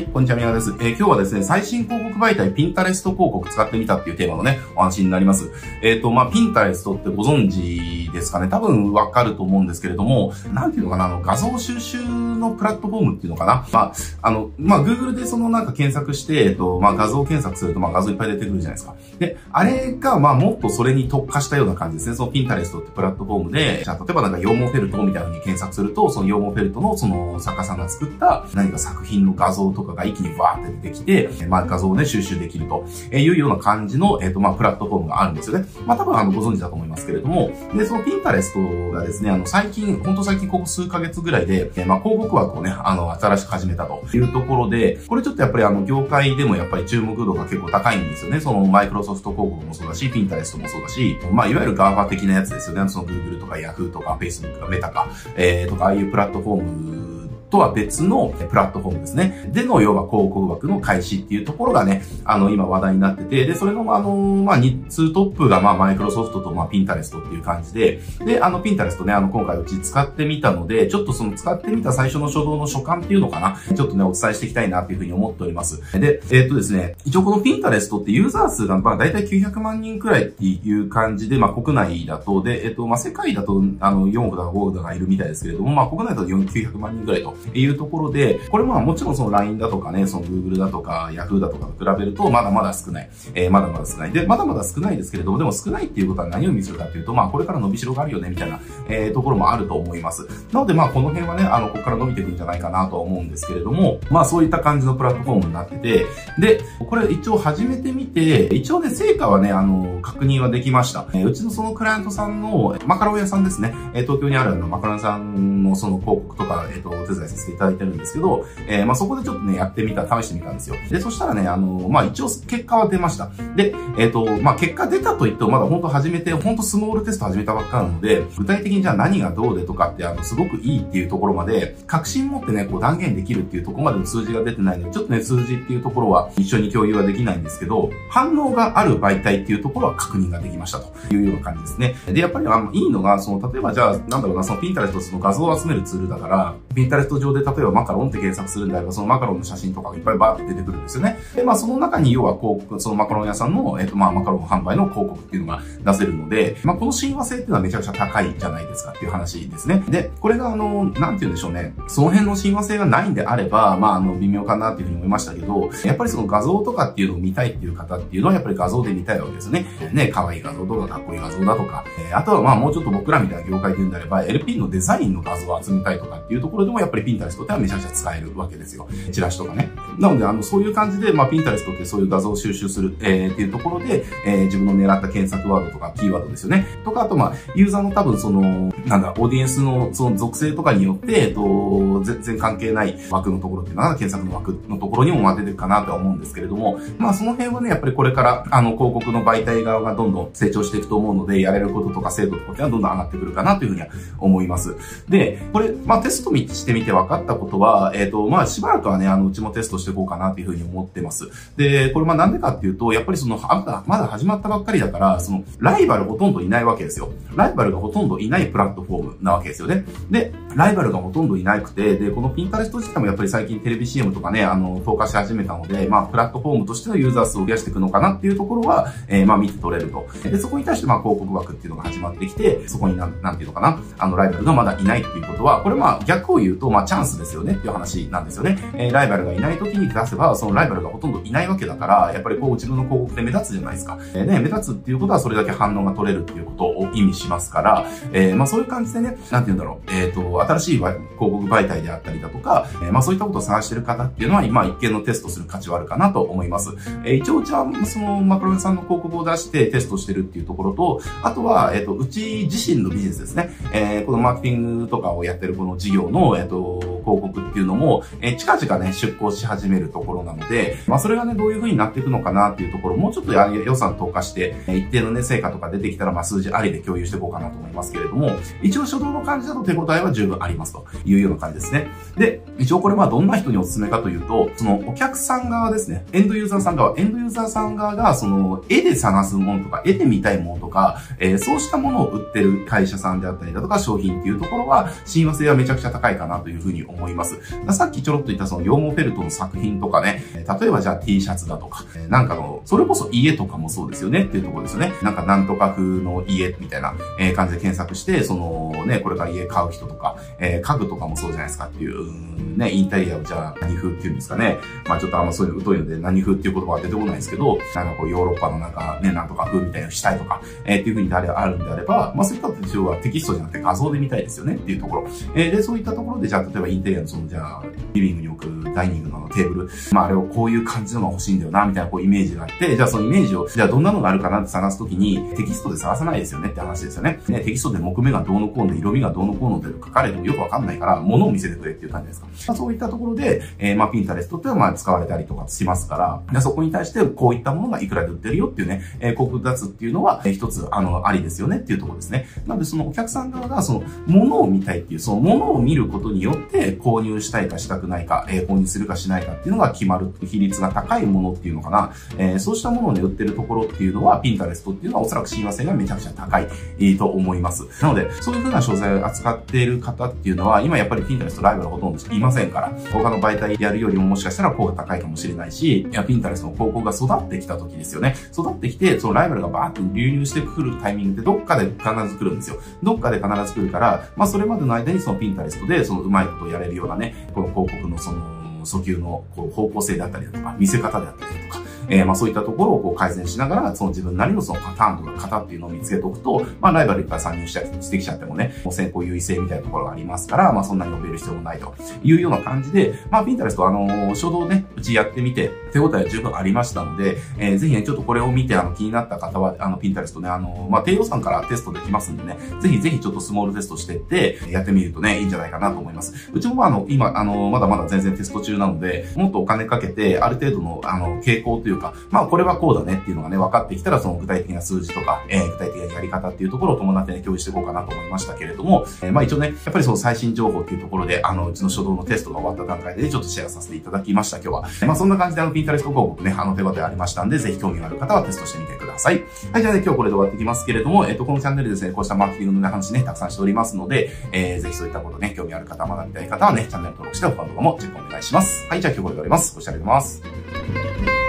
い、こんにちは、みなです。えー、今日はですね、最新広告媒体、ピンタレスト広告使ってみたっていうテーマのね、お話になります。えっ、ー、と、まあ、ピンタレストってご存知ですかね多分わかると思うんですけれども、なんていうのかな、あの、画像収集のプラットフォームっていうのかなまあ、あの、まあ、Google でそのなんか検索して、えっ、と、まあ、画像検索すると、まあ、画像いっぱい出てくるじゃないですか。で、あれが、まあ、もっとそれに特化したような感じですね。そのピンタレストってプラットフォームで、じゃあ、例えばなんか、羊毛フェルトみたいなのに検索すると、その羊毛フェルトのその作家さんが作った何か作品の画像とかが一気にバーって出てきて、まあ画像をね、収集できるというような感じの、えっ、と、まあプラットフォームがあるんですよね。まあ多分あの、ご存知だと思いますけれども、で、そのピンタレストがですね、あの、最近、ほんと最近ここ数ヶ月ぐらいで、えー、まあ広告枠をね、あの、新しく始めたというところで、これちょっとやっぱりあの、業界でもやっぱり注目度が結構高いんですよね。その、マイクロソフト広告もそうだし、ピンタレストもそうだし、まあいわゆる GAFA 的なやつですよね。その Google とか Yahoo とか Facebook とか Meta か、えー、とか、ああいうプラットフォームとは別のプラットフォームですね。での、要は広告枠の開始っていうところがね、あの、今話題になってて、で、それの、あの、まあ、2ツトップが、まあ、マイクロソフトと、まあ、ピンタレストっていう感じで、で、あの、ピンタレストね、あの、今回うち使ってみたので、ちょっとその使ってみた最初の初動の所感っていうのかな、ちょっとね、お伝えしていきたいなっていうふうに思っております。で、えー、っとですね、一応このピンタレストってユーザー数が、まあ、だいたい900万人くらいっていう感じで、まあ、国内だと、で、えっと、まあ、世界だと、あの、4億だか5億だかいるみたいですけれども、まあ、国内だと900万人くらいというところで、これももちろんその LINE だとかね、その Google だとか Yahoo だとかと比べるとまだまだ少ない。えー、まだまだ少ない。で、まだまだ少ないですけれども、でも少ないっていうことは何を意味するかっていうと、まあこれから伸びしろがあるよね、みたいな、えー、ところもあると思います。なのでまあこの辺はね、あの、ここから伸びていくんじゃないかなとは思うんですけれども、まあそういった感じのプラットフォームになってて、で、これ一応始めてみて、一応ね、成果はね、あの、確認はできました。えー、うちのそのクライアントさんのマカロン屋さんですね、えー、東京にあるあのマカロン屋さんのその広告とか、えっ、ー、と、お手伝いさせていただいてるんですけど、えーまあ、そこでちょっとね、やってみた、試してみたんですよ。で、そしたらね、あの、まあ、一応結果は出ました。で、えっ、ー、と、まあ、結果出たと言っても、まだ本当始めて、本当スモールテスト始めたばっかなので、具体的にじゃあ何がどうでとかって、あの、すごくいいっていうところまで、確信持ってね、こう断言できるっていうところまでの数字が出てないので、ちょっとね、数字っていうところは一緒に共有はできないんですけど、反応がある媒体っていうところは確認ができましたというような感じですね。で、やっぱりあの、いいのが、その、例えばじゃあ、なんだろうな、そのピンタレストその画像を集めるツールだから、ピンタレスト上で例えばマカロンって検索するんであれば、そのマカロンの写真とかがいっぱいバーって出てくるんですよね。で、まあその中に要は広告、そのマカロン屋さんの、えっ、とまあマカロン販売の広告っていうのが出せるので、まあこの親和性っていうのはめちゃくちゃ高いじゃないですかっていう話ですね。で、これがあの、なんて言うんでしょうね。その辺の親和性がないんであれば、まああの、微妙かなっていうふうに思いましたけど、やっぱりその画像とかっていうのを見たいっていう方っていうのはやっぱり画像で見たいわけですね。ね、可愛い画像とかかっこいい画像だとか、えー、あとはまあもうちょっと僕らみたいな業界で言うんであれば、LP のデザインの画像を集めたいとかっていうところでもやっぱりピンタレストってはめちゃくちゃ使えるわけですよ。チラシとかね。なので、あの、そういう感じで、まあ、ピンタレストってそういう画像を収集する、えー、っていうところで、えー、自分の狙った検索ワードとか、キーワードですよね。とか、あと、まあ、ユーザーの多分、その、なんだ、オーディエンスの、その属性とかによって、えっと、全然関係ない枠のところっていうのは、検索の枠のところにも、出てるかなとは思うんですけれども、まあ、その辺はね、やっぱりこれから、あの、広告の媒体側がどんどん成長していくと思うので、やれることとか精度とかっていうのはどんどん上がってくるかなというふうには思います。で、これ、まあ、テストしてみて分かったことは、えっ、と、まあ、しばらくはね、あの、うちもテストしていこうかなというふうに思ってます。で、これまあなんでかっていうと、やっぱりその、まだ始まったばっかりだから、その、ライバルほとんどいないわけですよ。ライバルがほとんどいないプラットフォームなわけですよね。で、ライバルがほとんどいなくて、で、このピンタレスト自体もやっぱり最近テレビ CM とかね、あの、投下し始めたので、まあ、プラットフォームとしてのユーザー数を増やしていくのかなっていうところは、えー、まあ見て取れると。で、そこに対してまあ広告枠っていうのが始まってきて、そこになん、なんていうのかな、あの、ライバルがまだいないっていうことは、これまあ逆を言うと、まあチャンスですよねっていう話なんですよね。えー、ライバルがいない時に出せば、そのライバルがほとんどいないわけだから、やっぱりこう自分の広告で目立つじゃないですか。えー、ね、目立つっていうことはそれだけ反応が取れるっていうことを意味しますから、えー、まあそういう感じでね、なんて言うんだろう、えっ、ー、と、新しい広告媒体であったりだとか、えー、まあそういったことを探してる方っていうのは、今一見のテストする価値はあるかなと思います。えー、一応うちはそのマクロメさんの広告を出してテストしてるっていうところと、あとは、えっ、ー、と、うち自身のビジネスですね。えー、このマーケティングとかをやってるこの事業の、えっ、ー、と、広っていうのも、え、近々ね、出向し始めるところなので、まあそれがね、どういう風になっていくのかなっていうところ、もうちょっと予算投下して、一定のね、成果とか出てきたら、まあ数字ありで共有していこうかなと思いますけれども、一応初動の感じだと手応えは十分ありますというような感じですね。で、一応これはどんな人にお勧めかというと、そのお客さん側ですね、エンドユーザーさん側、エンドユーザーさん側が、その絵で探すものとか、絵で見たいものとか、えー、そうしたものを売ってる会社さんであったりだとか、商品っていうところは、親和性はめちゃくちゃ高いかなというふうに思います。さっきちょろっと言ったその羊毛フェルトの作品とかね、例えばじゃあ T シャツだとか、なんかの、それこそ家とかもそうですよねっていうところですよね。なんかなんとか風の家みたいな。感じで検索して、そのね、これから家買う人とか、え、家具とかもそうじゃないですかっていう、ね、インタリアをじゃあ何風っていうんですかね。まあちょっとあんまそういうの疎いので何風っていう言葉は出てこないですけど、なんかこうヨーロッパのなんかね、なんとか風みたいなしたいとか、えー、っていう風に誰あるんであれば、まあそういった形はテキストじゃなくて画像で見たいですよねっていうところ。えー、で、そういったところでじゃあ例えばインテリアのそのじゃあ、リビングに置くダイニングのテーブル、まああれをこういう感じのが欲しいんだよな、みたいなこうイメージがあって、じゃあそのイメージを、じゃあどんなのがあるかなって探すときに、テキストで探さないですよねって話ですよね。ね、テキストで木目がどうのこうの、色味がどうのこうのって書かれてもよくわかんないから、物を見せてくれっていう感じですか。まあ、そういったところで、えー、まあ、ピンタレストってはまあ使われたりとかしますから、でそこに対してこういったものがいくらで売ってるよっていうね、えー、広告出すっていうのは、えー、一つ、あの、ありですよねっていうところですね。なので、そのお客さん側が、その、物を見たいっていう、その物を見ることによって購入したいかしたくないか、えー、購入するかしないかっていうのが決まる比率が高いものっていうのかな。えー、そうしたものをね、売ってるところっていうのは、ピンタレストっていうのはおそらく親和性がめちゃくちゃ高い、えー、と思います。なので、そういうふうな商材を扱っている方っていうのは、今やっぱりピンタレストライバルほとんどいませんから、他の媒体やるよりももしかしたら効果高いかもしれないし、いや、ピンタレストの広告が育ってきた時ですよね。育ってきて、そのライバルがバーッと流入してくるタイミングってどっかで必ず来るんですよ。どっかで必ず来るから、まあそれまでの間にそのピンタレストでそのうまいことをやれるようなね、この広告のその訴求のこう方向性であったりだとか、見せ方であったりだとか、えー、まあそういったところをこう改善しながら、その自分なりのそのパターンとか型っていうのを見つけておくと、まあライバルから参入したりしてきちゃってもね、もう先行優位性みたいなところがありますから、まあそんなに呼べる必要もないというような感じで、まあピンタレストあのー、初動ね、うちやってみて、手応えは十分ありましたので、えー、ぜひね、ちょっとこれを見て、あの、気になった方は、あの、ピンタレストね、あのー、まあ低予算からテストできますんでね、ぜひぜひちょっとスモールテストしてって、やってみるとね、いいんじゃないかなと思います。うちもまああの、今、あの、まだまだ全然テスト中なので、もっとお金かけて、ある程度の、あの、傾向というか、まあこれはこうだねっていうのがね、分かってきたら、その具体的な数字とか、えー、具体的なやり方っていうところを伴ってね、共有していこうかなと思いましたけれども、えー、まあ一応ね、やっぱりその最新情報っていうところで、あの、うちの初動のテストが終わった段階で、ね、ちょっとシェアさせていただきました、今日は。まあそんな感じであの、ピンタレスト広告ね、あの、手応えありましたんで、ぜひ興味がある方はテストしてみてください。はい、じゃあね、今日これで終わっていきますけれども、えっ、と、このチャンネルですね、こうしたマーケティングの話ね、たくさんしておりますので、えー、ぜひそういったことね、興味ある方、学びたい方はね、チャンネル登録して他の動画もチェックお願いします。はい、じゃあ今日これで終わります。ご視聴ありがとうございます。